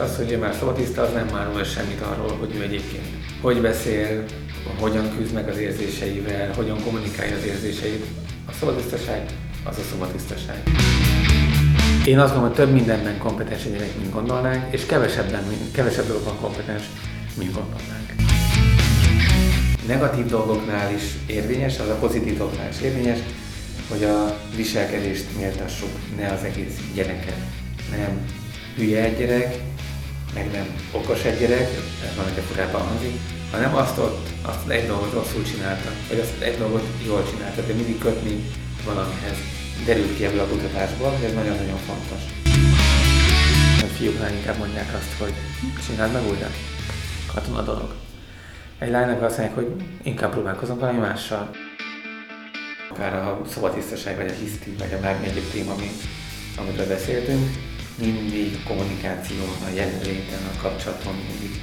az, hogy ő már szabadiszta, az nem árul semmit arról, hogy ő egyébként hogy beszél, hogyan küzd meg az érzéseivel, hogyan kommunikálja az érzéseit. A szabadisztaság az a szabadisztaság. Én azt gondolom, hogy több mindenben kompetens egy gyerek, mint gondolnánk, és kevesebben, kevesebb dologban kompetens, mint gondolnánk. Negatív dolgoknál is érvényes, az a pozitív dolgoknál is érvényes, hogy a viselkedést méltassuk, ne az egész gyereket. Nem hülye egy gyerek, meg nem okos egy gyerek, ez van nekem furában hangzik, hanem azt ott, azt egy dolgot rosszul csinálta, vagy azt egy dolgot jól csinálta, de mindig kötni valamihez. Derült ki ebből a kutatásból, ez nagyon-nagyon fontos. A fiúknál inkább mondják azt, hogy csináld meg újra. Katona dolog. Egy lánynak azt mondják, hogy inkább próbálkozom valami mással. Akár a szabadtisztaság, vagy a hiszti, vagy a bármi egyéb téma, ami, amiről beszéltünk, mindig a kommunikáción, a jelenléten, a kapcsolaton mindig.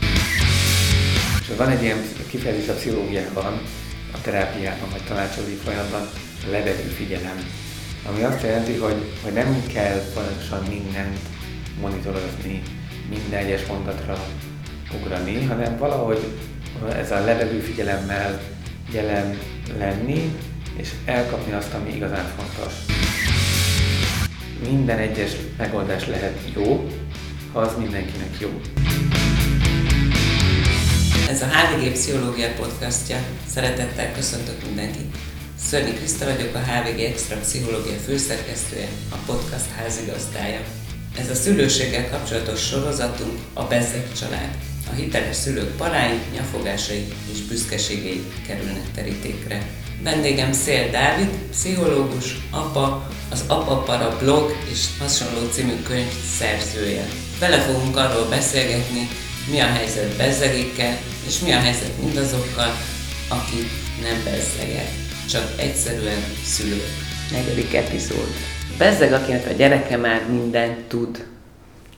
És van egy ilyen kifejezés a pszichológiában, a terápiában, vagy tanácsadói folyamatban, levegő figyelem. Ami azt jelenti, hogy, hogy nem kell pontosan mindent monitorozni, minden egyes mondatra ugrani, hanem valahogy ez a levegő figyelemmel jelen lenni, és elkapni azt, ami igazán fontos. Minden egyes megoldás lehet jó, ha az mindenkinek jó. Ez a HVG Pszichológia podcastja. Szeretettel köszöntök mindenkit. Szörnyi Kriszta vagyok, a HVG Extra Pszichológia főszerkesztője, a podcast házigazdája. Ez a szülőséggel kapcsolatos sorozatunk a Bezzeg család. A hiteles szülők palái, nyafogásai és büszkeségei kerülnek terítékre. Vendégem Szél Dávid, pszichológus, apa, az Apapara blog és hasonló című könyv szerzője. Vele fogunk arról beszélgetni, mi a helyzet bezzegékkel, és mi a helyzet mindazokkal, akik nem bezzegek, csak egyszerűen szülők. Negyedik epizód. Bezzeg, akinek a gyereke már mindent tud.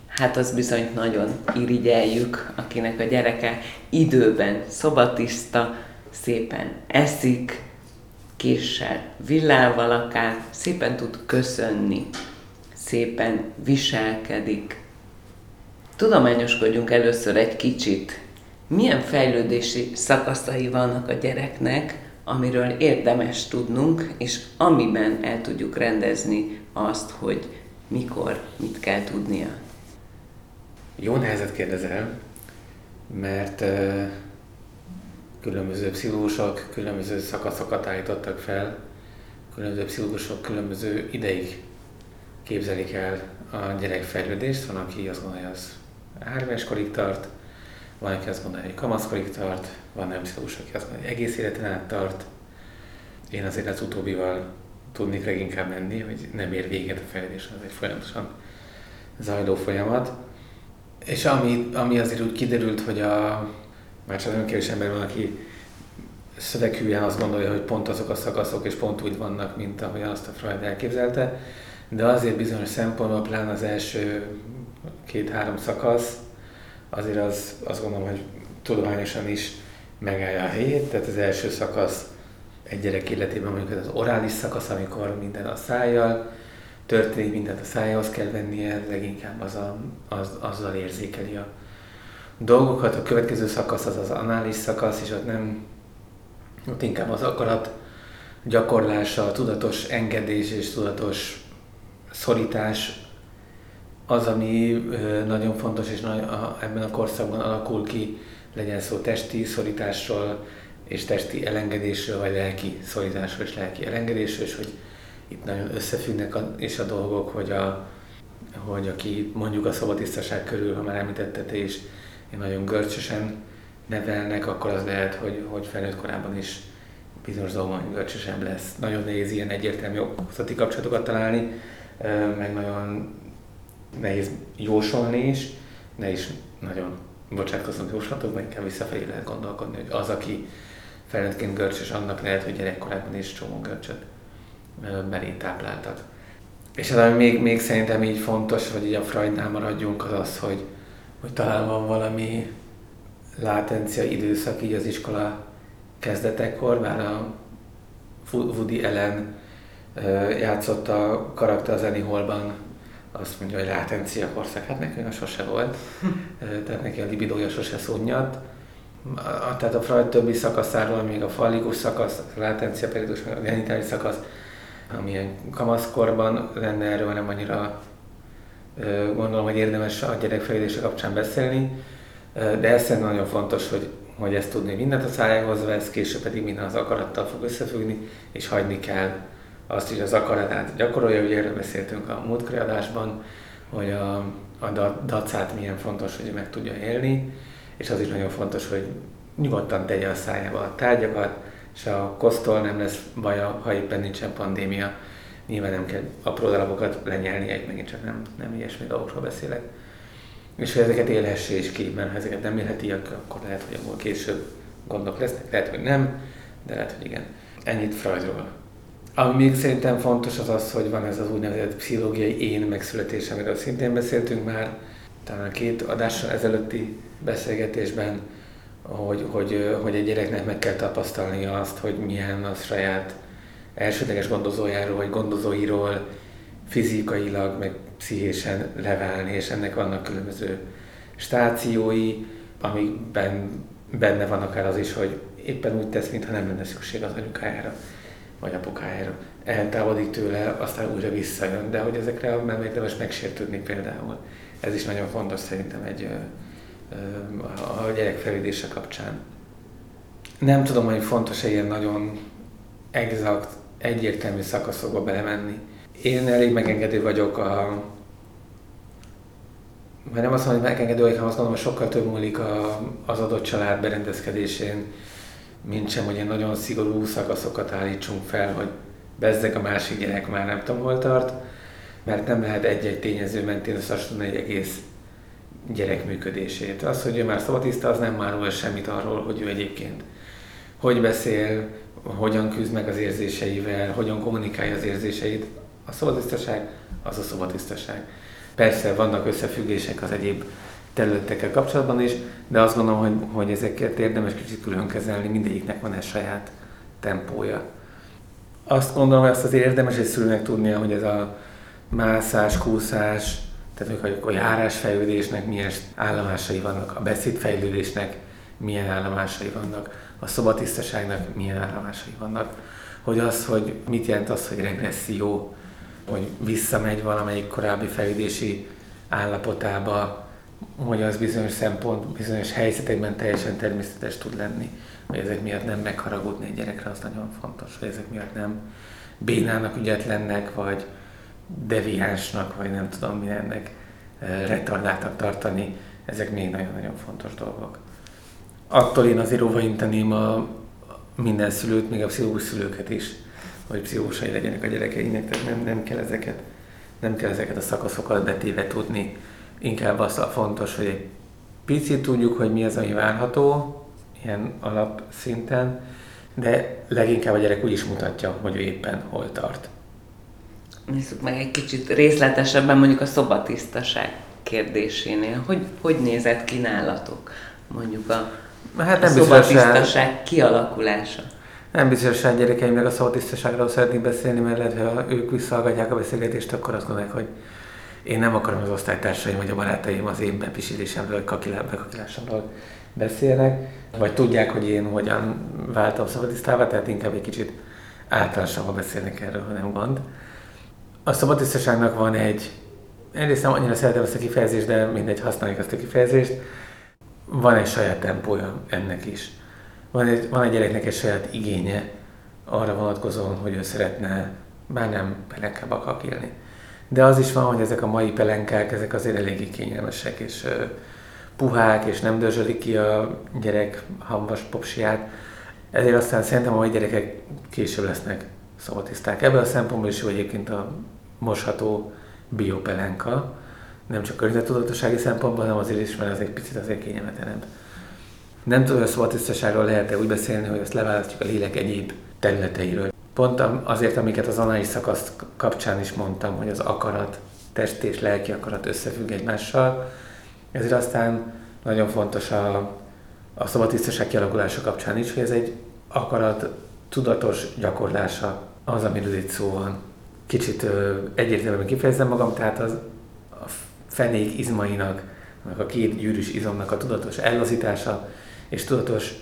Hát az bizony nagyon irigyeljük, akinek a gyereke időben szobatiszta, szépen eszik, késsel villával akár, szépen tud köszönni, szépen viselkedik. Tudományoskodjunk először egy kicsit. Milyen fejlődési szakaszai vannak a gyereknek, amiről érdemes tudnunk, és amiben el tudjuk rendezni azt, hogy mikor, mit kell tudnia. Jó nehezet kérdezel, mert különböző pszichológusok különböző szakaszokat állítottak fel, különböző pszichológusok különböző ideig képzelik el a gyerekfejlődést. Van, aki azt gondolja, hogy az három korig tart, van, aki azt gondolja, hogy kamaszkorig tart, van nem pszichológus, aki azt mondja, hogy egész életen át tart. Én azért az utóbbival tudnék leginkább menni, hogy nem ér véget a fejlődés, az egy folyamatosan zajló folyamat. És ami, ami azért úgy kiderült, hogy a már csak nagyon kevés ember van, aki szöveghűen azt gondolja, hogy pont azok a szakaszok és pont úgy vannak, mint ahogyan azt a Freud elképzelte, de azért bizonyos szempontból, pláne az első két-három szakasz, azért az, azt gondolom, hogy tudományosan is megállja a helyét, tehát az első szakasz egy gyerek életében mondjuk az orális szakasz, amikor minden a szájjal történik, mindent a szájához kell vennie, leginkább az a, az, azzal érzékeli a, dolgokat, a következő szakasz az az anális szakasz, és ott nem, ott inkább az akarat gyakorlása, a tudatos engedés és tudatos szorítás az, ami nagyon fontos, és ebben a korszakban alakul ki, legyen szó testi szorításról, és testi elengedésről, vagy lelki szorításról és lelki elengedésről, és hogy itt nagyon összefüggnek a, és a dolgok, hogy, a, hogy aki mondjuk a szabadisztaság körül, ha már említette te is, nagyon görcsösen nevelnek, akkor az lehet, hogy, hogy felnőtt korában is bizonyos dolgokban görcsösebb lesz. Nagyon nehéz ilyen egyértelmű okozati kapcsolatokat találni, meg nagyon nehéz jósolni is, de is nagyon bocsátkozom jóslatokban, inkább visszafelé lehet gondolkodni, hogy az, aki felnőttként görcsös, annak lehet, hogy gyerekkorában is csomó görcsöt belé tápláltak. És az, ami még, még szerintem így fontos, hogy így a Freudnál maradjunk, az az, hogy, hogy talán van valami látencia időszak így az iskola kezdetekor, már a Woody Allen játszott a karakter az Annie Hallban azt mondja, hogy látencia korszak. Hát neki olyan sose volt, tehát neki a libidója sose szúnyadt. Tehát a Freud többi szakaszáról, még a fallikus szakasz, a látencia periódus, a genitális szakasz, amilyen kamaszkorban lenne erről nem annyira gondolom, hogy érdemes a gyerekfejlődése kapcsán beszélni, de ez szerintem nagyon fontos, hogy, hogy ezt tudni mindent a szájához vesz, később pedig minden az akarattal fog összefüggni, és hagyni kell azt is az akaratát gyakorolja, ugye erről beszéltünk a múltkori adásban, hogy a, a dacát milyen fontos, hogy meg tudja élni, és az is nagyon fontos, hogy nyugodtan tegye a szájába a tárgyakat, és a kosztól nem lesz baja, ha éppen nincsen pandémia. Nyilván nem kell apró darabokat lenyelni, egy megint csak nem, nem ilyesmi dolgokról beszélek. És hogy ezeket élhesse is ki, mert ha ezeket nem élheti, akkor lehet, hogy abból később gondok lesznek, lehet, hogy nem, de lehet, hogy igen. Ennyit Freudról. Ami még szerintem fontos az az, hogy van ez az úgynevezett pszichológiai én megszületés, amiről szintén beszéltünk már, talán két adással ezelőtti beszélgetésben, hogy, hogy, hogy egy gyereknek meg kell tapasztalnia azt, hogy milyen a saját elsődleges gondozójáról vagy gondozóiról fizikailag, meg pszichésen leválni, és ennek vannak különböző stációi, amikben benne van akár az is, hogy éppen úgy tesz, mintha nem lenne szükség az anyukájára vagy apukájára. Eltávolodik tőle, aztán újra visszajön, de hogy ezekre nem érdemes megsértődni például. Ez is nagyon fontos szerintem egy a gyerek felvédése kapcsán. Nem tudom, hogy fontos-e ilyen nagyon exakt, egyértelmű szakaszokba belemenni. Én elég megengedő vagyok a mert nem azt mondom, hogy megengedő vagyok, hanem azt gondolom, hogy sokkal több múlik a, az adott család berendezkedésén, mint sem, hogy ilyen nagyon szigorú szakaszokat állítsunk fel, hogy bezzeg a másik gyerek már nem tudom hol tart, mert nem lehet egy-egy tényező mentén összehasonlítani egy egész gyerek működését. Az, hogy ő már szabatiszta, az nem márul semmit arról, hogy ő egyébként hogy beszél, hogyan küzd meg az érzéseivel, hogyan kommunikálja az érzéseit. A szabadisztaság az a szabadisztaság. Persze vannak összefüggések az egyéb területekkel kapcsolatban is, de azt gondolom, hogy, hogy ezeket érdemes kicsit külön kezelni, mindegyiknek van egy saját tempója. Azt gondolom, hogy azt azért érdemes egy szülőnek tudnia, hogy ez a mászás, kúszás, tehát hogy a járásfejlődésnek milyen állomásai vannak, a beszédfejlődésnek milyen állomásai vannak, a szobatisztaságnak milyen állomásai vannak, hogy az, hogy mit jelent az, hogy regresszió, hogy visszamegy valamelyik korábbi fejlődési állapotába, hogy az bizonyos szempont, bizonyos helyzetekben teljesen természetes tud lenni, hogy ezek miatt nem megharagudni egy gyerekre, az nagyon fontos, hogy ezek miatt nem bénának ügyetlennek, vagy deviánsnak, vagy nem tudom mi ennek eh, retardáltak tartani, ezek még nagyon-nagyon fontos dolgok. Attól én azért óvainteném a minden szülőt, még a pszichológus szülőket is, hogy pszichológusai legyenek a gyerekeinek, tehát nem, nem kell ezeket nem kell ezeket a szakaszokat betéve tudni. Inkább az a fontos, hogy egy picit tudjuk, hogy mi az, ami várható, ilyen alapszinten, de leginkább a gyerek úgy is mutatja, hogy ő éppen hol tart. Nézzük meg egy kicsit részletesebben mondjuk a szobatisztaság kérdésénél. Hogy, hogy nézett ki nálatok mondjuk a, hát nem a szobatisztaság kialakulása? Nem biztos, hogy a gyerekeimnek a szobatisztaságról szeretnék beszélni, mert lehet, ha ők visszahallgatják a beszélgetést, akkor azt gondolják, hogy én nem akarom az osztálytársaim vagy a barátaim az én bepisidésemről, bekakilásomról beszélnek, vagy tudják, hogy én hogyan váltam szabadisztává, tehát inkább egy kicsit általánosabban beszélnek erről, ha nem gond. A szabadisztaságnak van egy, egyrészt nem annyira szeretem ezt a kifejezést, de mindegy, használjuk ezt a kifejezést, van egy saját tempója ennek is. Van egy, van egy gyereknek egy saját igénye arra vonatkozóan, hogy ő szeretne már nem pelenkába kakilni. De az is van, hogy ezek a mai pelenkák, ezek azért eléggé kényelmesek, és uh, puhák, és nem dörzsölik ki a gyerek hamvas popsiát. Ezért aztán szerintem a mai gyerekek később lesznek szabatiszták. Ebből a szempontból is jó egyébként a mosható biopelenka, nem csak környezettudatossági szempontból, hanem azért is, mert az egy picit azért kényelmetlenebb. Nem tudom, hogy a szabatisztaságról lehet-e úgy beszélni, hogy azt leválasztjuk a lélek egyéb területeiről. Pont azért, amiket az anális szakasz kapcsán is mondtam, hogy az akarat, test és lelki akarat összefügg egymással, ezért aztán nagyon fontos a, a szabadtisztaság kialakulása kapcsán is, hogy ez egy akarat tudatos gyakorlása az, amiről itt szó van. Kicsit egyértelműen kifejezem magam, tehát az fenék izmainak, a két gyűrűs izomnak a tudatos ellazítása és tudatos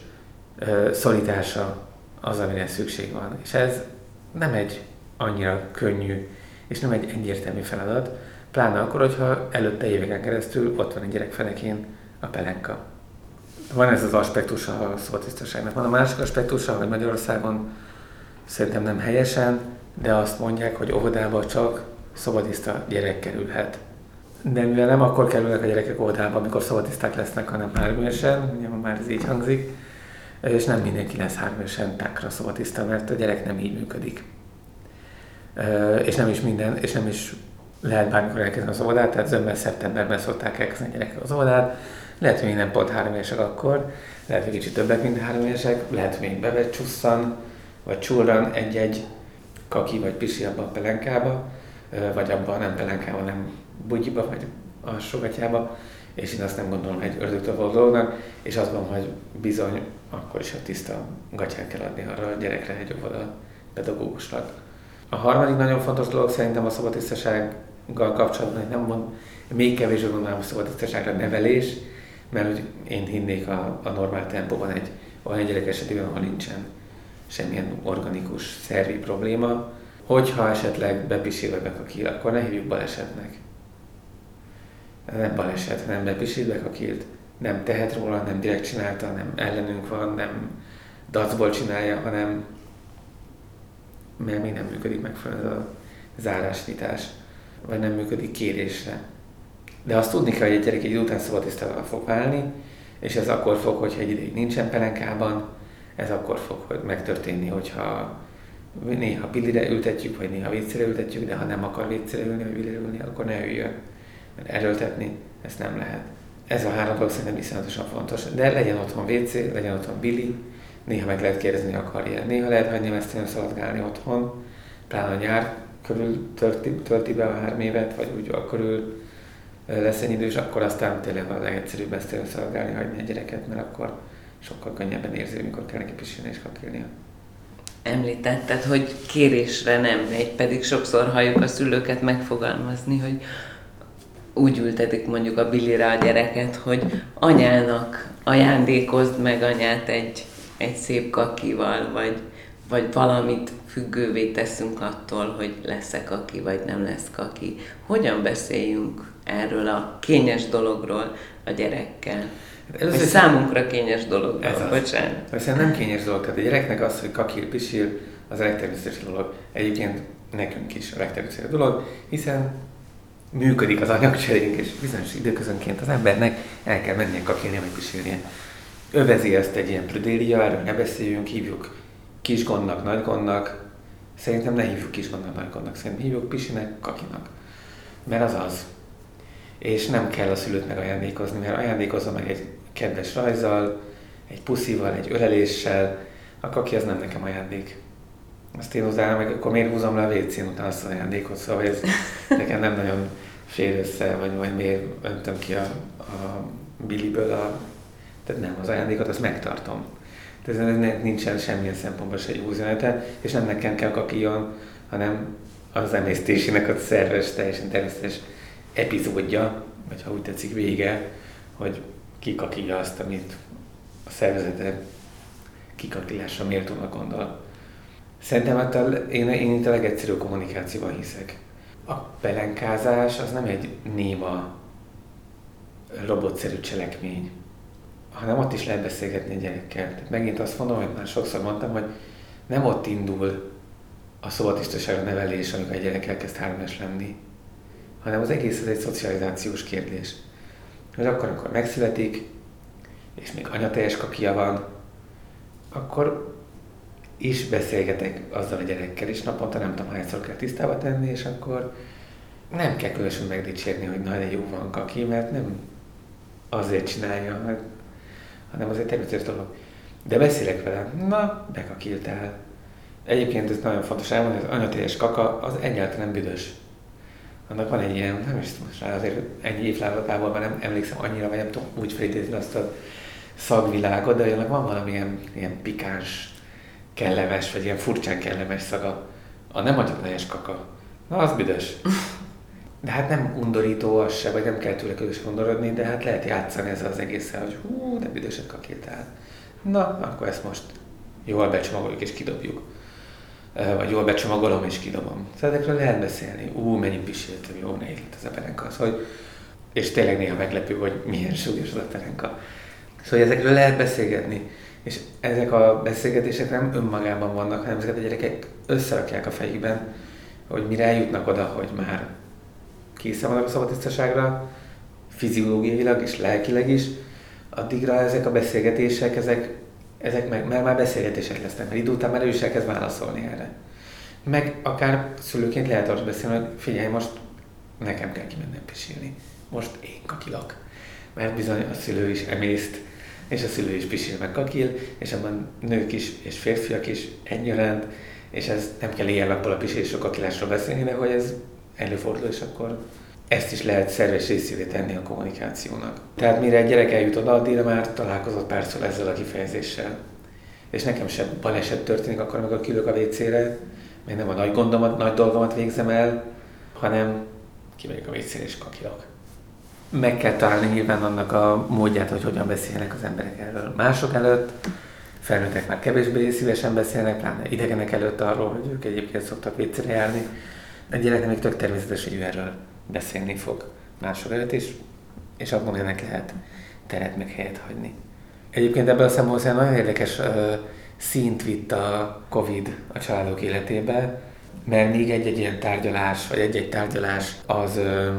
ö, szorítása az, amire szükség van. És ez nem egy annyira könnyű és nem egy egyértelmű feladat, pláne akkor, hogyha előtte éveken keresztül ott van egy gyerek fenekén a pelenka. Van ez az aspektusa a szótisztaságnak. Van a másik aspektusa, hogy Magyarországon szerintem nem helyesen, de azt mondják, hogy óvodába csak szabadiszta gyerek kerülhet. De mivel nem akkor kerülnek a gyerekek óvodába, amikor szabadiszták lesznek, hanem háromévesen, ugye már ez így hangzik, és nem mindenki lesz háromévesen tákra szabadiszta, mert a gyerek nem így működik. És nem is minden, és nem is lehet bármikor elkezdeni az óvodát, tehát zömmel szeptemberben szokták elkezdeni a gyerekek az óvodát, lehet, hogy még nem pont három évesek akkor, lehet, hogy kicsit többek, mint három évesek, lehet, hogy még bevecsusszan, vagy csurran egy-egy kaki vagy pisi abba a pelenkába, vagy abban nem pelenkába, nem bugyiba, vagy a sogatjába, és én azt nem gondolom egy ördögtől való dolognak, és azt gondolom, hogy bizony akkor is a tiszta gatyát kell adni arra a gyerekre egy óvoda pedagógusnak. A harmadik nagyon fontos dolog szerintem a szabadtisztasággal kapcsolatban, hogy nem mond, még kevésbé gondolom a szabadtisztaságra nevelés, mert hogy én hinnék a, a normál tempóban egy olyan gyerek esetében, ahol nincsen semmilyen organikus szervi probléma, hogyha esetleg bepisil vagy bekakil, akkor ne hívjuk balesetnek. Nem baleset, hanem bepisil, bekakilt. Nem tehet róla, nem direkt csinálta, nem ellenünk van, nem dacból csinálja, hanem mert még nem működik megfelelően a zárásnyitás, vagy nem működik kérésre. De azt tudni kell, hogy egy gyerek egy idő után szabadisztával fog válni, és ez akkor fog, hogyha egy ideig nincsen pelenkában, ez akkor fog hogy megtörténni, hogyha néha pillire ültetjük, vagy néha vécére ültetjük, de ha nem akar vécére ülni, vagy pillire ülni, akkor ne üljön. Mert erőltetni ezt nem lehet. Ez a három dolog szerintem iszonyatosan fontos. De legyen otthon WC, legyen otthon Billy, néha meg lehet kérdezni, akarja. Néha lehet hagyni ezt szaladgálni otthon, pláne a nyár körül tölti, tölti be a három évet, vagy úgy akkor körül lesz egy idős, akkor aztán tényleg a legegyszerűbb ezt szaladgálni, hagyni a gyereket, mert akkor sokkal könnyebben érzi, amikor kell neki pisilni és kakilnia. Említetted, hogy kérésre nem megy, pedig sokszor halljuk a szülőket megfogalmazni, hogy úgy ültetik mondjuk a bilire a gyereket, hogy anyának ajándékozd meg anyát egy, egy szép kakival, vagy, vagy valamit függővé teszünk attól, hogy lesz-e kaki, vagy nem lesz kaki. Hogyan beszéljünk erről a kényes dologról a gyerekkel? Ez az számunkra kényes dolog. Ez az. Bocsánat. Ez nem kényes dolog. Tehát a gyereknek az, hogy kakil, pisil, az a legtermészetesebb dolog. Egyébként nekünk is a legtermészetesebb dolog, hiszen működik az anyagcserénk, és bizonyos időközönként az embernek el kell mennie kakilni, vagy pisilnie. Övezi ezt egy ilyen prüdéria, erről ne beszéljünk, hívjuk kis gondnak, nagy gondnak. Szerintem ne hívjuk kis gondnak, nagy gondnak, szerintem hívjuk pisinek, kakinak. Mert az az. És nem kell a szülőt megajándékozni, mert ajándékozza meg egy kedves rajzzal, egy puszival, egy öleléssel, a kaki az nem nekem ajándék. Azt én utána meg, akkor miért húzom le a wc után azt az ajándékot, szóval ez nekem nem nagyon fér össze, vagy, vagy miért öntöm ki a, a biliből a... Tehát nem, az ajándékot azt megtartom. Tehát ez nincsen semmilyen szempontból se jó üzenete, és nem nekem kell kakiljon, hanem az emésztésének a szerves, teljesen természetes epizódja, vagy ha úgy tetszik vége, hogy kikakilja azt, amit a szervezete kikakilásra méltónak gondol. Szerintem hát a, én, én itt a legegyszerűbb kommunikációban hiszek. A pelenkázás az nem egy néma, robotszerű cselekmény, hanem ott is lehet beszélgetni a gyerekkel. Tehát megint azt mondom, hogy már sokszor mondtam, hogy nem ott indul a szobatisztaságra nevelés, amikor egy gyerek elkezd hármas lenni, hanem az egész ez egy szocializációs kérdés. Hogy akkor, amikor megszületik, és még anyateljes kakia van, akkor is beszélgetek azzal a gyerekkel, és naponta nem tudom hányszor kell tisztába tenni, és akkor nem kell különösen megdicsérni, hogy nagyon jó van kaki, mert nem azért csinálja, hanem azért természetes dolog. De beszélek vele, na, bekakiltál. Egyébként ez nagyon fontos elmondani, az anyateljes kaka az egyáltalán nem büdös. Annak van egy ilyen, nem is most rá azért ennyi évlázatából már nem emlékszem annyira, vagy nem tudom úgy felidézni azt a szagvilágot, de annak van valami ilyen, ilyen pikáns kellemes, vagy ilyen furcsán kellemes szaga. A nem agyatlejes kaka. Na, az büdös. de hát nem undorító az se, vagy nem kell tőle közösen undorodni, de hát lehet játszani ezzel az egésszel, hogy hú, de büdöset kakiltál. Na, akkor ezt most jól becsomagoljuk és kidobjuk. Vagy jól becsomagolom és kidobom. Szóval ezekről lehet beszélni. Ú, mennyit pisiltem, jó, ne lett ez a perenka. Szóval, és tényleg néha meglepő, hogy milyen súlyos az a perenka. Szóval ezekről lehet beszélgetni. És ezek a beszélgetések nem önmagában vannak, hanem ezeket a gyerekek összerakják a fejükben, hogy mire eljutnak oda, hogy már készen vannak a szabadtisztaságra, fiziológiailag és lelkileg is, addigra ezek a beszélgetések, ezek, ezek meg, mert már beszélgetések lesznek, mert idő után már ő is elkezd válaszolni erre. Meg akár szülőként lehet arra beszélni, hogy figyelj, most nekem kell kimennem pisilni. Most én kakilak. Mert bizony a szülő is emészt, és a szülő is pisil meg kakil, és abban nők is és férfiak is egyaránt, és ez nem kell ilyen nappal a pisilés a kakilásról beszélni, de hogy ez előfordul, és akkor ezt is lehet szerves részévé tenni a kommunikációnak. Tehát mire egy gyerek eljut oda, addigra már találkozott párszor ezzel a kifejezéssel. És nekem sem baleset történik akkor, amikor kilök a WC-re, mert nem a nagy gondomat, nagy dolgomat végzem el, hanem kimegyek a WC-re és kakilak. Meg kell találni nyilván annak a módját, hogy hogyan beszélnek az emberek erről mások előtt. Felnőttek már kevésbé szívesen beszélnek, pláne idegenek előtt arról, hogy ők egyébként szoktak vécére járni. A gyereknek még tök természetes, hogy ő erről beszélni fog mások előtt is, és abban ennek lehet teret meg helyet hagyni. Egyébként ebből a szempontból nagyon érdekes uh, szint vitt a Covid a családok életébe, mert még egy-egy ilyen tárgyalás, vagy egy-egy tárgyalás az, uh,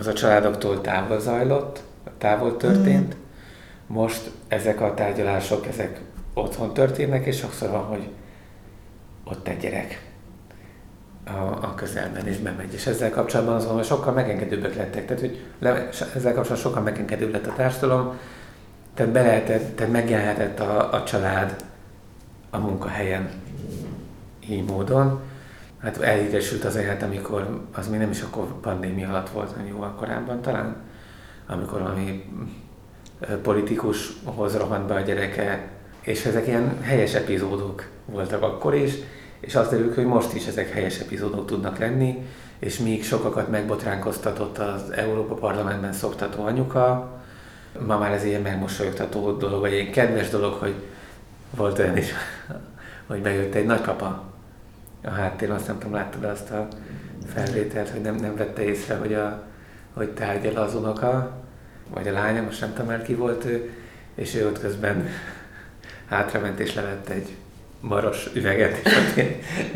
az a családoktól távol zajlott, távol történt. Mm. Most ezek a tárgyalások, ezek otthon történnek, és sokszor van, hogy ott egy gyerek a, a közelben is bemegy. És ezzel kapcsolatban azon, hogy sokkal megengedőbbek lettek. Tehát, hogy le, ezzel kapcsolatban sokkal megengedőbb lett a társadalom, tehát, be lehetett, tehát megjelenhetett a, a család a munkahelyen így módon. Hát elhíresült az élet, amikor az még nem is akkor pandémia alatt volt, hanem jóval korábban talán, amikor valami politikushoz rohant be a gyereke, és ezek ilyen helyes epizódok voltak akkor is, és azt derül, hogy most is ezek helyes epizódok tudnak lenni, és még sokakat megbotránkoztatott az Európa Parlamentben szoktató anyuka, ma már ez ilyen megmosolyogtató dolog, vagy egy kedves dolog, hogy volt olyan is, hogy bejött egy nagypapa a háttérben, azt nem tudom, láttad azt a felvételt, hogy nem, nem vette észre, hogy, a, hogy tárgyal az unoka, vagy a lánya, most nem tudom el ki volt ő, és ő ott közben hátrament és levette egy maros üveget, és ott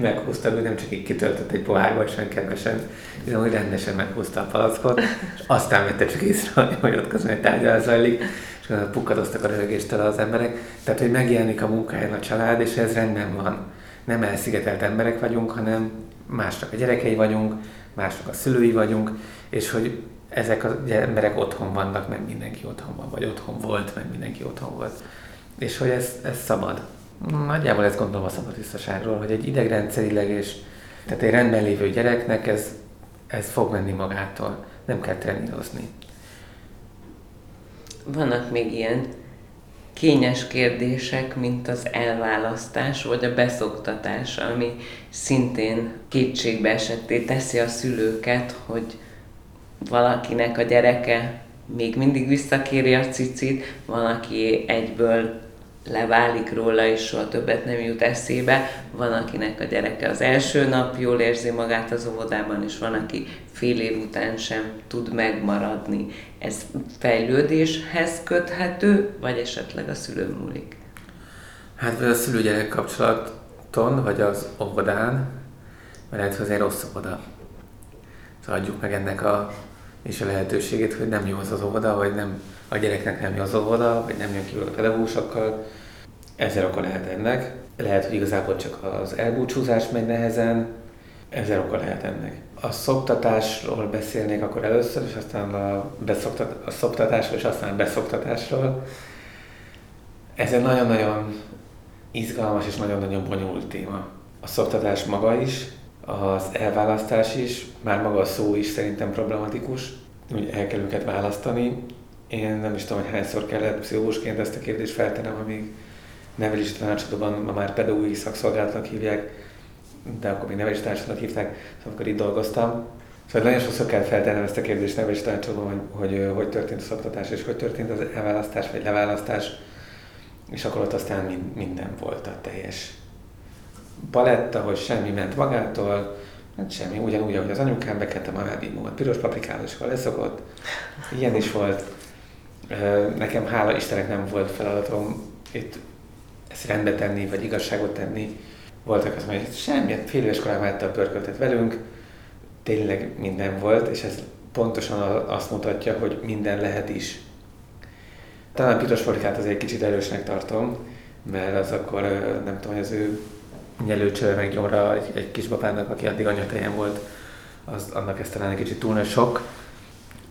meghúzta, ő nem csak így kitöltött egy pohárba, és olyan kedvesen, hanem hogy rendesen meghúzta a palackot, és aztán vette csak észre, hogy ott közben egy tárgyal zajlik, és pukkadoztak a röhögéstől az emberek. Tehát, hogy megjelenik a munkáján a család, és ez rendben van. Nem elszigetelt emberek vagyunk, hanem másnak a gyerekei vagyunk, másnak a szülői vagyunk, és hogy ezek az emberek otthon vannak, mert mindenki otthon van, vagy otthon volt, mert mindenki otthon volt. És hogy ez, ez szabad. Nagyjából ezt gondolom a szabadtisztaságról, hogy egy idegrendszerileg és tehát egy rendben lévő gyereknek ez, ez fog menni magától, nem kell trenírozni. Vannak még ilyen kényes kérdések, mint az elválasztás vagy a beszoktatás, ami szintén kétségbe esetté teszi a szülőket, hogy valakinek a gyereke még mindig visszakéri a cicit, van, aki egyből leválik róla, és soha többet nem jut eszébe. Van, akinek a gyereke az első nap jól érzi magát az óvodában, és van, aki fél év után sem tud megmaradni. Ez fejlődéshez köthető, vagy esetleg a szülő múlik? Hát vagy a szülő-gyerek kapcsolaton, vagy az óvodán, mert lehet, hogy egy rossz óvoda. Szóval adjuk meg ennek a, és a lehetőségét, hogy nem jó az az óvoda, vagy nem a gyereknek nem jó az óvoda, vagy nem jön ki a pedagógusokkal. Ezer oka lehet ennek. Lehet, hogy igazából csak az elbúcsúzás megy nehezen, ezer oka lehet ennek. A szoktatásról beszélnék akkor először, és aztán a, beszoktat, a szoktatásról, és aztán a beszoktatásról. Ez egy nagyon-nagyon izgalmas és nagyon-nagyon bonyolult téma. A szoktatás maga is, az elválasztás is, már maga a szó is szerintem problematikus, hogy el kell őket választani, én nem is tudom, hogy hányszor kellett pszichológusként ezt a kérdést feltennem, amíg nevelési tanácsadóban ma már pedagógiai szakszolgálatnak hívják, de akkor még nevelési tanácsadónak hívták, szóval amikor itt dolgoztam, Szóval nagyon sokszor kell feltennem ezt a kérdést, nem is tanácsolom, hogy, hogy hogy történt a szoktatás, és hogy történt az elválasztás, vagy leválasztás, és akkor ott aztán minden volt a teljes paletta, hogy semmi ment magától, hát semmi, ugyanúgy, ahogy az anyukám bekette magát a piros paprikával, és akkor leszokott. Ilyen is volt. Nekem hála Istennek nem volt feladatom itt ezt rendbe tenni, vagy igazságot tenni. Voltak az, hogy semmi, fél éves korában a pörköltet velünk, tényleg minden volt, és ez pontosan azt mutatja, hogy minden lehet is. Talán piros paprikát azért kicsit erősnek tartom, mert az akkor nem tudom, hogy az ő nyelőcső meg gyomra egy, egy kisbabának, aki addig anyatejen volt, az, annak ez talán egy kicsit túl nagy sok.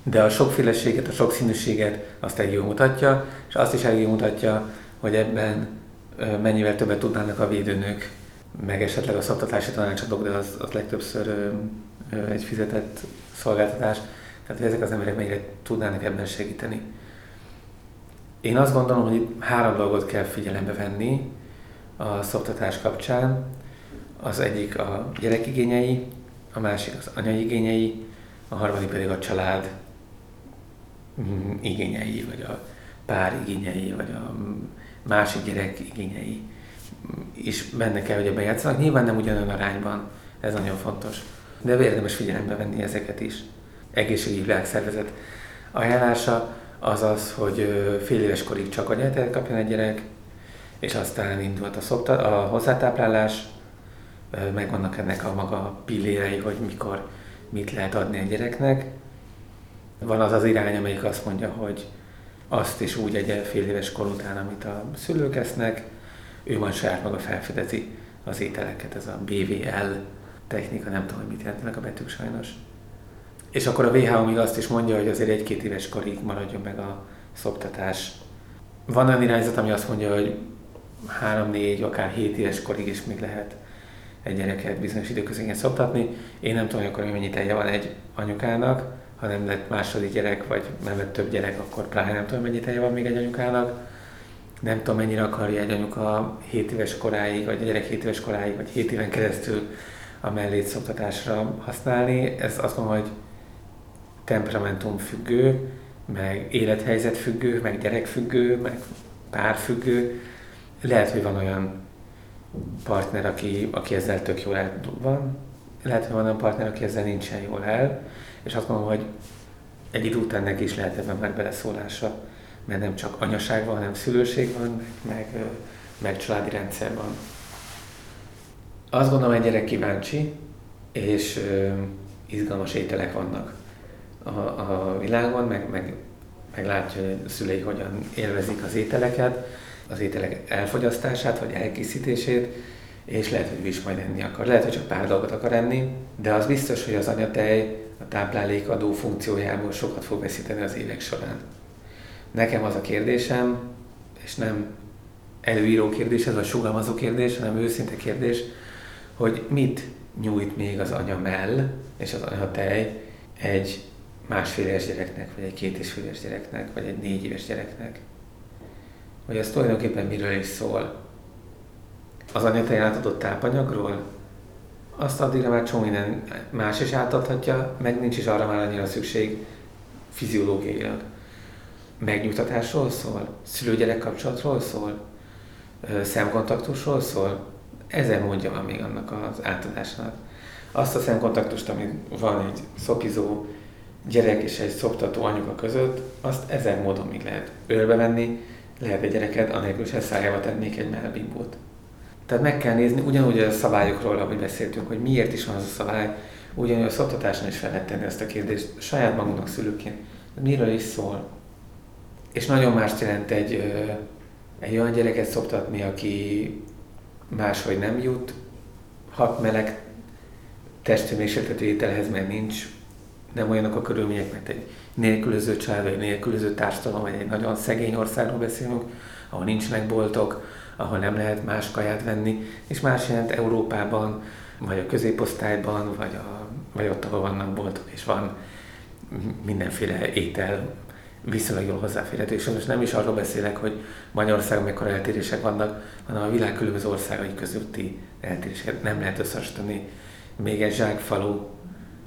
De a sokféleséget, a sokszínűséget azt egy jól mutatja, és azt is elég mutatja, hogy ebben mennyivel többet tudnának a védőnők, meg esetleg a szoktatási tanácsadók, de az, az legtöbbször egy fizetett szolgáltatás. Tehát, hogy ezek az emberek mennyire tudnának ebben segíteni. Én azt gondolom, hogy három dolgot kell figyelembe venni a szoktatás kapcsán. Az egyik a gyerek igényei, a másik az anyai igényei, a harmadik pedig a család mm, igényei, vagy a pár igényei, vagy a másik gyerek igényei is benne kell, hogy ebben játszanak. Nyilván nem ugyanolyan arányban, ez nagyon fontos. De érdemes figyelembe venni ezeket is. Egészségügyi világszervezet ajánlása az az, hogy fél éves korig csak anyátelt kapjon egy gyerek, és aztán indult a, szokta, a hozzátáplálás, megvannak ennek a maga pillérei, hogy mikor mit lehet adni egy gyereknek. Van az az irány, amelyik azt mondja, hogy azt is úgy egy fél éves kor után, amit a szülők esznek, ő majd saját maga felfedezi az ételeket, ez a BVL technika, nem tudom, hogy mit jelentenek a betűk sajnos. És akkor a WHO még azt is mondja, hogy azért egy-két éves korig maradjon meg a szoptatás. Van olyan irányzat, ami azt mondja, hogy 3-4, akár 7 éves korig is még lehet egy gyereket bizonyos időközönként szoptatni. Én nem tudom, hogy akkor mennyi teje van egy anyukának, ha nem lett második gyerek, vagy nem lett több gyerek, akkor pláne nem tudom, mennyi teje van még egy anyukának. Nem tudom, mennyire akarja egy anyuka 7 éves koráig, vagy a gyerek 7 éves koráig, vagy 7 éven keresztül a mellét szoktatásra használni. Ez azt mondom, hogy temperamentum függő, meg élethelyzet függő, meg gyerek függő, meg pár függő. Lehet, hogy van olyan partner, aki, aki ezzel tök jól el van, lehet, hogy van olyan partner, aki ezzel nincsen jól el, és azt mondom, hogy egy idő után neki is lehet ebben már beleszólása, mert nem csak anyaság van, hanem szülőség van, meg, meg családi rendszer van. Azt gondolom, egy gyerek kíváncsi, és ö, izgalmas ételek vannak a, a világon, meg, meg, meg látja, hogy a szülei hogyan élvezik az ételeket, az ételek elfogyasztását vagy elkészítését, és lehet, hogy ő is majd enni akar. Lehet, hogy csak pár dolgot akar enni, de az biztos, hogy az anyatej a táplálékadó funkciójából sokat fog veszíteni az évek során. Nekem az a kérdésem, és nem előíró kérdés, ez vagy sugalmazó kérdés, hanem őszinte kérdés, hogy mit nyújt még az anyamell és az anyatej egy másfél éves gyereknek, vagy egy két és fél éves gyereknek, vagy egy négy éves gyereknek. Hogy az tulajdonképpen miről is szól. Az anyatej átadott tápanyagról, azt addigra már csomó minden más is átadhatja, meg nincs is arra már annyira szükség fiziológiailag. Megnyugtatásról szól, szülő-gyerek kapcsolatról szól, szemkontaktusról szól, ezer mondja van még annak az átadásnak. Azt a szemkontaktust, ami van egy szopizó gyerek és egy szoptató anyuka között, azt ezer módon még lehet ölbevenni, lehet egy gyereket, anélkül se szájába tennék egy melbimbót. Tehát meg kell nézni, ugyanúgy a szabályokról, ahogy beszéltünk, hogy miért is van az a szabály, ugyanúgy a szoktatáson is fel lehet tenni ezt a kérdést saját magunknak szülőként. Miről is szól? És nagyon mást jelent egy, egy olyan gyereket szoptatni, aki máshogy nem jut, hat meleg testhőmérsékletű ételhez, mert nincs, nem olyanok a körülmények, mert egy nélkülöző család, vagy nélkülöző társadalom, vagy egy nagyon szegény országról beszélünk, ahol nincsenek boltok, ahol nem lehet más kaját venni, és más jelent Európában, vagy a középosztályban, vagy, a, vagy ott, ahol vannak boltok, és van mindenféle étel viszonylag jól hozzáférhető. És most nem is arról beszélek, hogy Magyarországon mekkora eltérések vannak, hanem a világ különböző országai közötti eltéréseket nem lehet összehasonlítani. Még egy zsákfalu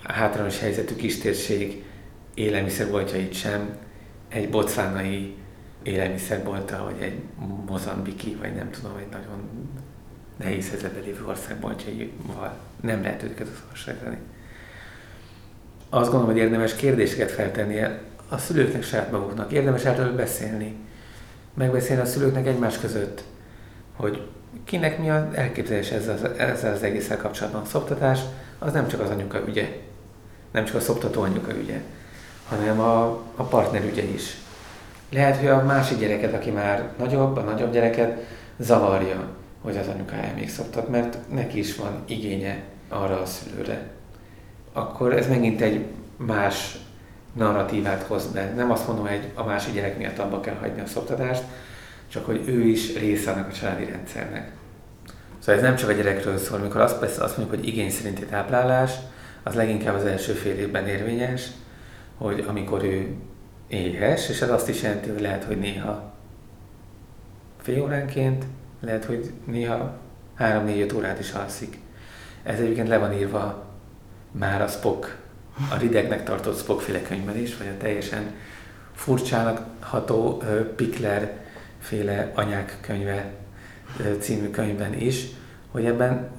hátrányos helyzetű kistérség élelmiszerboltjait sem egy bocvánai élelmiszerbolta, vagy egy mozambiki, vagy nem tudom, egy nagyon nehéz helyzetben lévő országboltjaival nem lehet őket összehasonlítani. Azt gondolom, hogy érdemes kérdéseket feltennie a szülőknek saját maguknak. Érdemes erről beszélni. Megbeszélni a szülőknek egymás között, hogy kinek mi az elképzelés ezzel, ezzel az egésszel kapcsolatban. A szoptatás az nem csak az anyuka ügye, nem csak a szoptató anyuka ügye, hanem a, a partner ügye is. Lehet, hogy a másik gyereket, aki már nagyobb, a nagyobb gyereket zavarja, hogy az anyukája még szoptat, mert neki is van igénye arra a szülőre. Akkor ez megint egy más narratívát hoz be. Nem azt mondom, hogy a másik gyerek miatt abba kell hagyni a szoptatást, csak hogy ő is része annak a családi rendszernek. Szóval ez nem csak a gyerekről szól, amikor azt, azt mondjuk, hogy igény szerinti táplálás, az leginkább az első fél évben érvényes, hogy amikor ő éhes, és ez azt is jelenti, hogy lehet, hogy néha fél óránként, lehet, hogy néha 3-4-5 órát is alszik. Ez egyébként le van írva már a Spock, a ridegnek tartott Spock féle könyvben is, vagy a teljesen furcsának ható Pikler féle anyák könyve című könyvben is, hogy ebben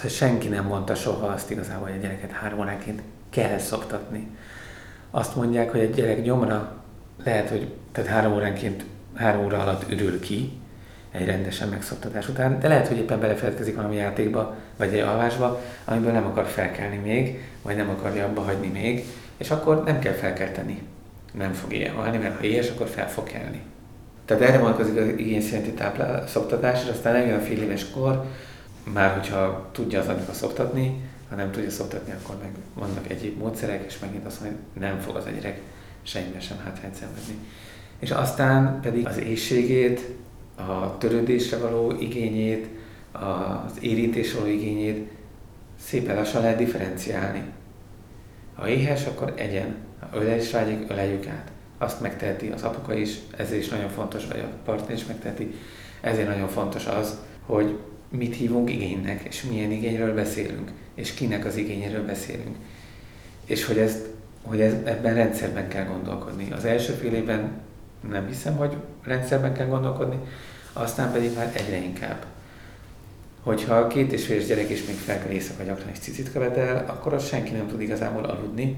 hogy senki nem mondta soha azt igazából, hogy a gyereket három óránként kell szoktatni. Azt mondják, hogy egy gyerek gyomra lehet, hogy tehát három óránként, három óra alatt ürül ki, egy rendesen megszoktatás után, de lehet, hogy éppen belefeledkezik valami játékba, vagy egy alvásba, amiből nem akar felkelni még, vagy nem akarja abba hagyni még, és akkor nem kell felkelteni. Nem fog ilyen halni, mert ha éhes, akkor fel fog kelni. Tehát erre vonatkozik az igény szerinti táplálszoktatás, és aztán eljön a fél éves kor, már hogyha tudja az anyuka szoktatni, ha nem tudja szoktatni, akkor meg vannak egyéb módszerek, és megint azt mondja, nem fog az a gyerek sem hátrányt szenvedni. És aztán pedig az éjségét, a törődésre való igényét, az érintésre való igényét szépen lassan lehet differenciálni. Ha éhes, akkor egyen. Ha ölelés vágyik, öleljük át. Azt megteheti az apuka is, ezért is nagyon fontos, vagy a partner is megteheti. Ezért nagyon fontos az, hogy mit hívunk igénynek, és milyen igényről beszélünk, és kinek az igényéről beszélünk. És hogy, ezt, hogy ez, ebben rendszerben kell gondolkodni. Az első fél nem hiszem, hogy rendszerben kell gondolkodni, aztán pedig már egyre inkább. Hogyha a két és fél gyerek is még fel kell éjszaka gyakran egy cicit követel, akkor az senki nem tud igazából aludni,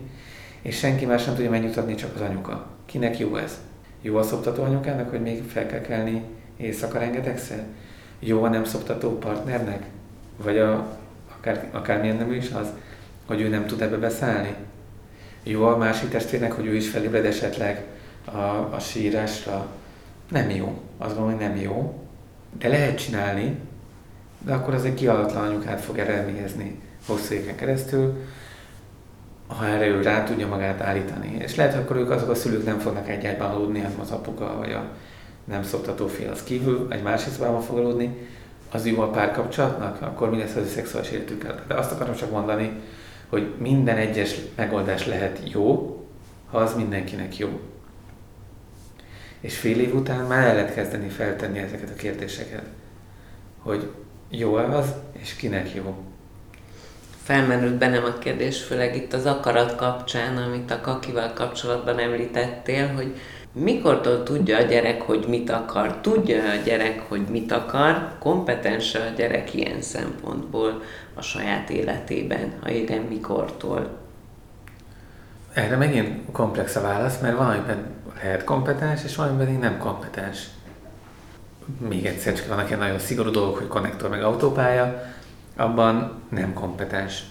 és senki más nem tudja megnyugtatni, csak az anyuka. Kinek jó ez? Jó a szoptató anyukának, hogy még fel kell kelni éjszaka rengetegszer? Jó a nem szoptató partnernek? Vagy a, akár, akármilyen nem is az, hogy ő nem tud ebbe beszállni? Jó a másik testvérnek, hogy ő is felébred esetleg a, a sírásra? Nem jó. Azt gondolom, hogy nem jó. De lehet csinálni, de akkor az egy kialatlan anyukát fog eredményezni hosszú éven keresztül, ha erre ő rá tudja magát állítani. És lehet, hogy akkor ők azok a szülők nem fognak egyáltalán aludni, hanem az apuka vagy a nem szoktató fél az kívül, egy másik szobában fog aludni, az jó a párkapcsolatnak, akkor mi lesz az a szexuális életükkel. De azt akarom csak mondani, hogy minden egyes megoldás lehet jó, ha az mindenkinek jó. És fél év után már el lehet kezdeni feltenni ezeket a kérdéseket, hogy jó-e az, és kinek jó. Felmerült bennem a kérdés, főleg itt az akarat kapcsán, amit a kakival kapcsolatban említettél, hogy mikortól tudja a gyerek, hogy mit akar? Tudja a gyerek, hogy mit akar? Kompetens a gyerek ilyen szempontból a saját életében? Ha igen, mikortól? Erre megint komplex a válasz, mert valamiben lehet kompetens, és valamiben pedig nem kompetens. Még egyszer, csak vannak ilyen nagyon szigorú dolgok, hogy konnektor meg autópálya, abban nem kompetens.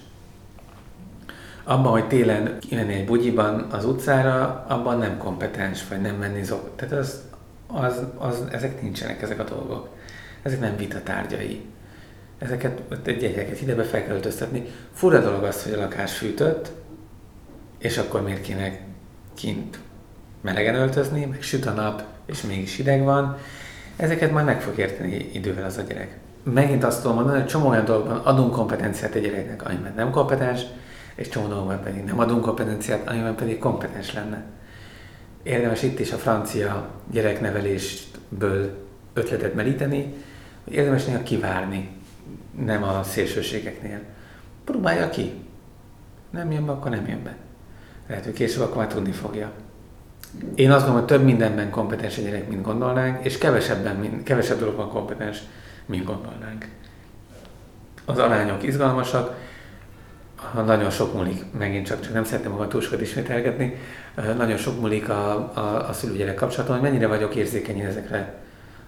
Abban, hogy télen kimenni egy bugyiban az utcára, abban nem kompetens, vagy nem menni zok. Tehát az, az, az, ezek nincsenek, ezek a dolgok. Ezek nem vita tárgyai. Ezeket, egy gyereket idebe fel kell öltöztetni. Fura dolog az, hogy a lakás fűtött, és akkor miért kéne kint melegen öltözni, meg süt a nap, és mégis hideg van. Ezeket majd meg fog érteni idővel az a gyerek. Megint azt tudom mondani, hogy csomó olyan dolgokban adunk kompetenciát egy gyereknek, amiben nem kompetens, és csomó dolgokban pedig nem adunk kompetenciát, amiben pedig kompetens lenne. Érdemes itt is a francia gyereknevelésből ötletet meríteni, hogy érdemes néha kivárni, nem a szélsőségeknél. Próbálja ki. Nem jön be, akkor nem jön be. Lehet, hogy később akkor már tudni fogja. Én azt gondolom, hogy több mindenben kompetens a gyerek, mint gondolnánk, és kevesebben, kevesebb dologban kompetens, mint gondolnánk. Az arányok izgalmasak, nagyon sok múlik, megint csak, csak nem szeretném magam túl sokat ismételgetni, nagyon sok múlik a, a, a szülőgyerek kapcsolaton, hogy mennyire vagyok érzékeny ezekre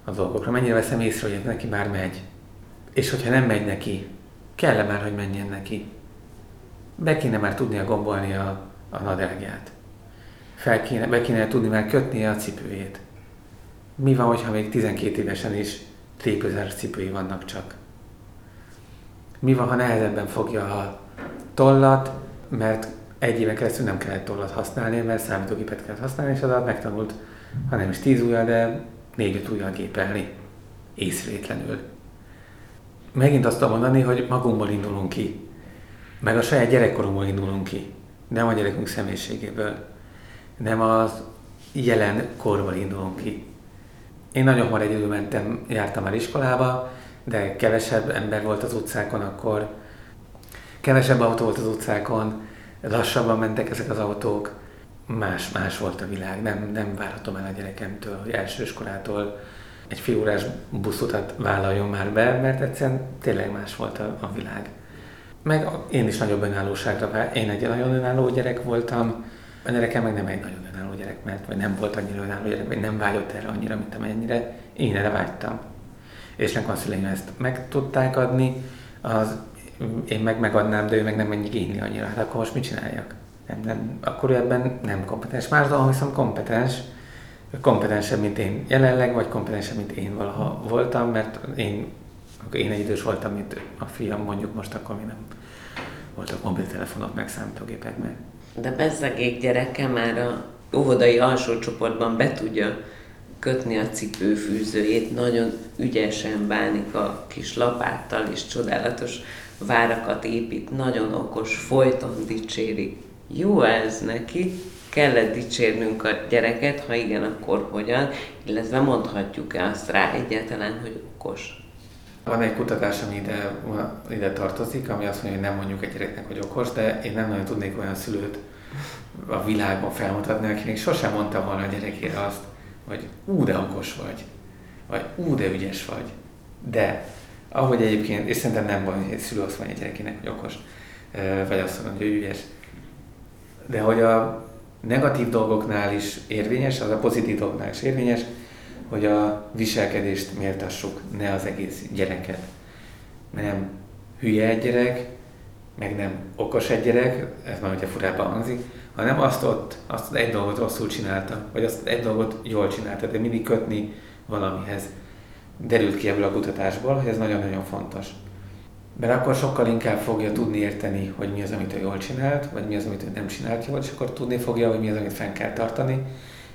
a dolgokra, mennyire veszem észre, hogy neki már megy. És hogyha nem megy neki, kell-e már, hogy menjen neki? Be kéne már tudnia gombolni a, a nadrágját. Fel kéne, be kéne tudni már kötnie a cipőjét. Mi van, hogyha még 12 évesen is tépőzár cipői vannak csak? Mi van, ha nehezebben fogja a tollat, mert egy éven keresztül nem kellett tollat használni, mert számítógépet kellett használni, és az megtanult, ha nem is tíz ujjal, de négy-öt ujjal gépelni. Észrétlenül. Megint azt tudom mondani, hogy magunkból indulunk ki. Meg a saját gyerekkorunkból indulunk ki. Nem a gyerekünk személyiségéből. Nem az jelen korból indulunk ki. Én nagyon hamar egyedül mentem, jártam már iskolába, de kevesebb ember volt az utcákon akkor, kevesebb autó volt az utcákon, lassabban mentek ezek az autók, más, más volt a világ. Nem, nem várhatom el a gyerekemtől, hogy elsőskorától egy félórás buszutat vállaljon már be, mert egyszerűen tényleg más volt a, a világ. Meg én is nagyobb önállóságra vár. Én egy nagyon önálló gyerek voltam, a gyerekem meg nem egy nagyon önálló gyerek, mert vagy nem volt annyira önálló gyerek, vagy nem vágyott erre annyira, mint amennyire én erre vágytam. És nekem a szüleim ezt meg tudták adni, az én meg megadnám, de ő meg nem igényli annyira. Hát akkor most mit csináljak? Nem, nem, akkor ő ebben nem kompetens. Más dolog viszont kompetens, kompetensebb, mint én jelenleg, vagy kompetensebb, mint én valaha voltam, mert én, akkor én egy idős voltam, mint a fiam, mondjuk most akkor mi nem voltak mobiltelefonok, meg számítógépek, meg. De bezzegék gyereke már a óvodai alsó csoportban be tudja kötni a cipőfűzőjét, nagyon ügyesen bánik a kis lapáttal, és csodálatos várakat épít, nagyon okos, folyton dicséri. Jó ez neki, kellett dicsérnünk a gyereket, ha igen, akkor hogyan, illetve mondhatjuk-e azt rá egyáltalán, hogy okos. Van egy kutatás, ami ide, ide tartozik, ami azt mondja, hogy nem mondjuk egy gyereknek, hogy okos, de én nem nagyon tudnék olyan szülőt a világban felmutatni, akinek sosem mondta volna a gyerekére azt, hogy ú, de okos vagy, vagy ú, de ügyes vagy. De ahogy egyébként, és szerintem nem van, hogy egy szülő azt mondja egy gyerekének, hogy okos, vagy azt mondja, hogy ügyes. De hogy a negatív dolgoknál is érvényes, az a pozitív dolgoknál is érvényes, hogy a viselkedést méltassuk, ne az egész gyereket. Nem hülye egy gyerek, meg nem okos egy gyerek, ez már ugye furábban hangzik, hanem azt ott, azt egy dolgot rosszul csinálta, vagy azt egy dolgot jól csinálta, de mindig kötni valamihez derült ki ebből a kutatásból, hogy ez nagyon-nagyon fontos. Mert akkor sokkal inkább fogja tudni érteni, hogy mi az, amit ő jól csinált, vagy mi az, amit ő nem csinált jól, és akkor tudni fogja, hogy mi az, amit fenn kell tartani,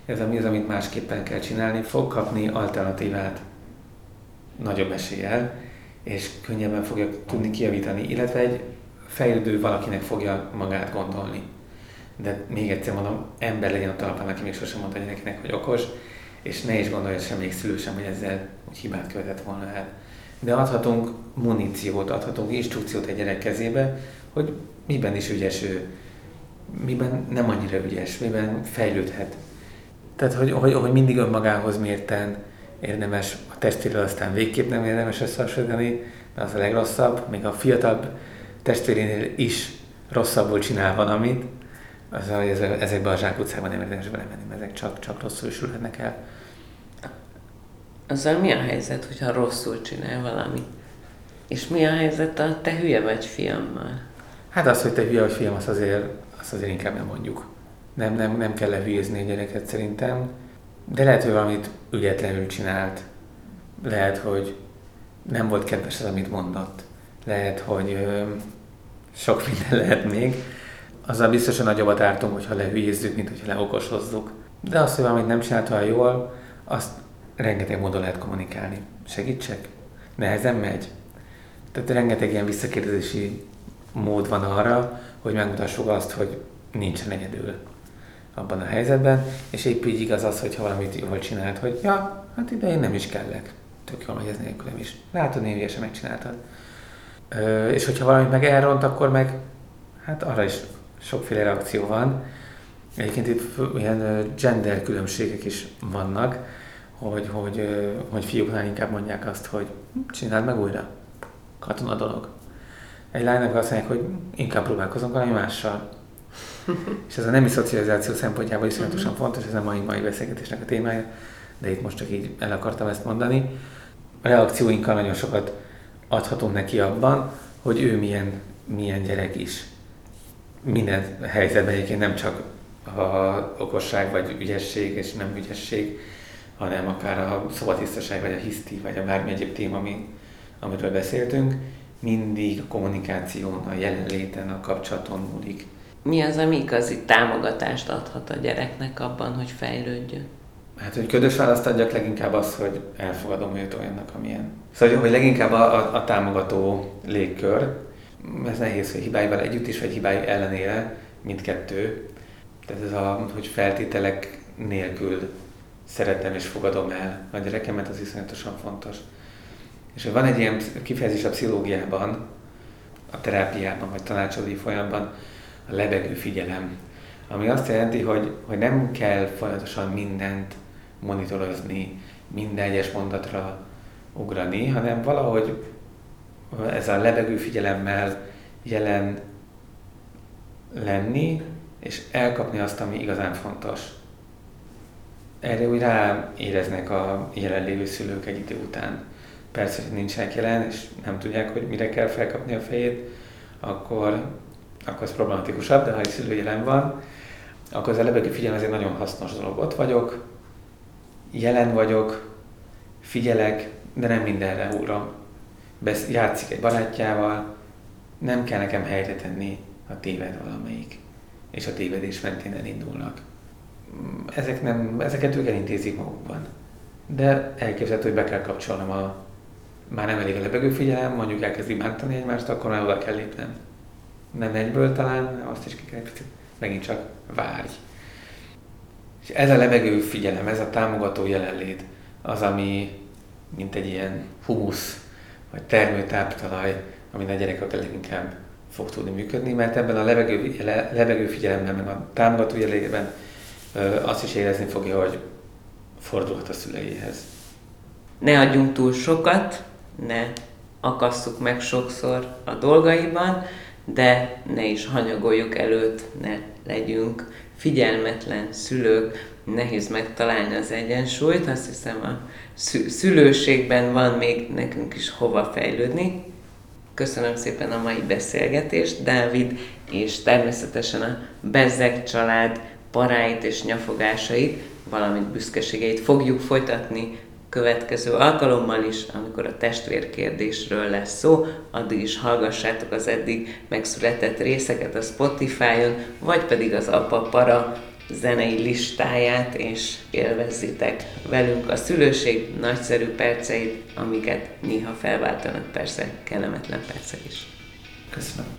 ez mi az, amit másképpen kell csinálni, fog kapni alternatívát nagyobb eséllyel, és könnyebben fogja tudni kijavítani, illetve egy fejlődő valakinek fogja magát gondolni. De még egyszer mondom, ember legyen a talpán, aki még sosem mondta gyerekének, hogy okos, és ne is gondolja semmelyik szülő sem, hogy ezzel hogy hibát követett volna el. De adhatunk muníciót, adhatunk instrukciót egy gyerek kezébe, hogy miben is ügyes ő, miben nem annyira ügyes, miben fejlődhet. Tehát, hogy, hogy, hogy mindig önmagához mérten érdemes, a testéről aztán végképp nem érdemes összehasonlítani, de az a legrosszabb, még a fiatal testvérénél is rosszabbul csinál valamit, az, ezekben a zsákutcában nem érdemes belemenni, mert ezek csak, csak rosszul sülhetnek el. Azzal mi a helyzet, hogyha rosszul csinál valamit? És mi a helyzet a te hülye vagy fiammal? Hát az, hogy te hülye vagy fiam, az azért, az azért inkább nem mondjuk. Nem, nem, nem kell lehülyezni a gyereket szerintem, de lehet, hogy valamit ügyetlenül csinált. Lehet, hogy nem volt kedves az, amit mondott. Lehet, hogy ö, sok minden lehet még. Azzal biztosan nagyobbat ártunk, hogyha lehülyezzük, mint hogyha leokosozzuk. De azt, hogy valamit nem csinált olyan jól, azt rengeteg módon lehet kommunikálni. Segítsek? Nehezen megy? Tehát rengeteg ilyen visszakérdezési mód van arra, hogy megmutassuk azt, hogy nincsen egyedül abban a helyzetben, és épp így igaz az, hogyha valamit jól csinált, hogy ja, hát ide én nem is kellek. Tök jól megy ez nélkülem is. Látod, én ügyesen megcsináltad. Ö, és hogyha valamit meg elront, akkor meg hát arra is sokféle reakció van. Egyébként itt ilyen gender különbségek is vannak, hogy, hogy, hogy fiúknál inkább mondják azt, hogy csináld meg újra. Katona dolog. Egy lánynak azt mondják, hogy inkább próbálkozunk valami mással. És ez a nemi szocializáció szempontjából iszonyatosan uh-huh. fontos, ez a mai, mai beszélgetésnek a témája, de itt most csak így el akartam ezt mondani. A reakcióinkkal nagyon sokat adhatunk neki abban, hogy ő milyen, milyen gyerek is. Minden helyzetben egyébként nem csak a okosság vagy ügyesség és nem ügyesség, hanem akár a szobatisztaság, vagy a hiszti, vagy a bármi egyéb téma, ami, amiről beszéltünk, mindig a kommunikáción, a jelenléten, a kapcsolaton múlik. Mi az, ami igazi támogatást adhat a gyereknek abban, hogy fejlődjön? Hát, hogy ködös választ adjak, leginkább az, hogy elfogadom őt olyannak, amilyen. Szóval, hogy leginkább a, a, a támogató légkör, ez nehéz, hogy hibáival együtt is, vagy hibái ellenére, mindkettő. Tehát ez a, hogy feltételek nélkül szeretem és fogadom el a gyerekemet, az iszonyatosan fontos. És van egy ilyen kifejezés a pszichológiában, a terápiában, vagy tanácsadói folyamban, a lebegő figyelem, ami azt jelenti, hogy, hogy nem kell folyamatosan mindent monitorozni, minden egyes mondatra ugrani, hanem valahogy ez a lebegő figyelemmel jelen lenni, és elkapni azt, ami igazán fontos. Erre úgy ráéreznek a jelenlévő szülők egy idő után. Persze, hogy nincsenek jelen, és nem tudják, hogy mire kell felkapni a fejét, akkor, akkor ez problematikusabb, de ha egy szülő jelen van, akkor az lebegő figyelem ez egy nagyon hasznos dolog. Ott vagyok, jelen vagyok, figyelek, de nem mindenre uram. Besz, játszik egy barátjával, nem kell nekem helyre tenni, a téved valamelyik, és a tévedés mentén elindulnak. Ezek nem, ezeket ők elintézik magukban. De elképzelhető, hogy be kell kapcsolnom a, már nem elég a lebegő figyelem, mondjuk elkezdi bántani egymást, akkor már oda kell lépnem. Nem egyből talán, azt is ki kell megint csak várj. És ez a levegő figyelem, ez a támogató jelenlét, az, ami mint egy ilyen humusz, vagy termőtáptalaj, amin a gyerek leginkább fog tudni működni, mert ebben a levegő, le, levegő figyelemben, meg a támogató jelenlétben azt is érezni fogja, hogy fordulhat a szüleihez. Ne adjunk túl sokat, ne akasszuk meg sokszor a dolgaiban, de ne is hanyagoljuk előtt, ne legyünk figyelmetlen szülők, nehéz megtalálni az egyensúlyt, azt hiszem a szülőségben van még nekünk is hova fejlődni. Köszönöm szépen a mai beszélgetést, Dávid, és természetesen a Bezzeg család paráit és nyafogásait, valamint büszkeségeit fogjuk folytatni következő alkalommal is, amikor a testvérkérdésről lesz szó, addig is hallgassátok az eddig megszületett részeket a Spotify-on, vagy pedig az Apa Para zenei listáját, és élvezzitek velünk a szülőség nagyszerű perceit, amiket néha felváltanak persze kellemetlen percek is. Köszönöm.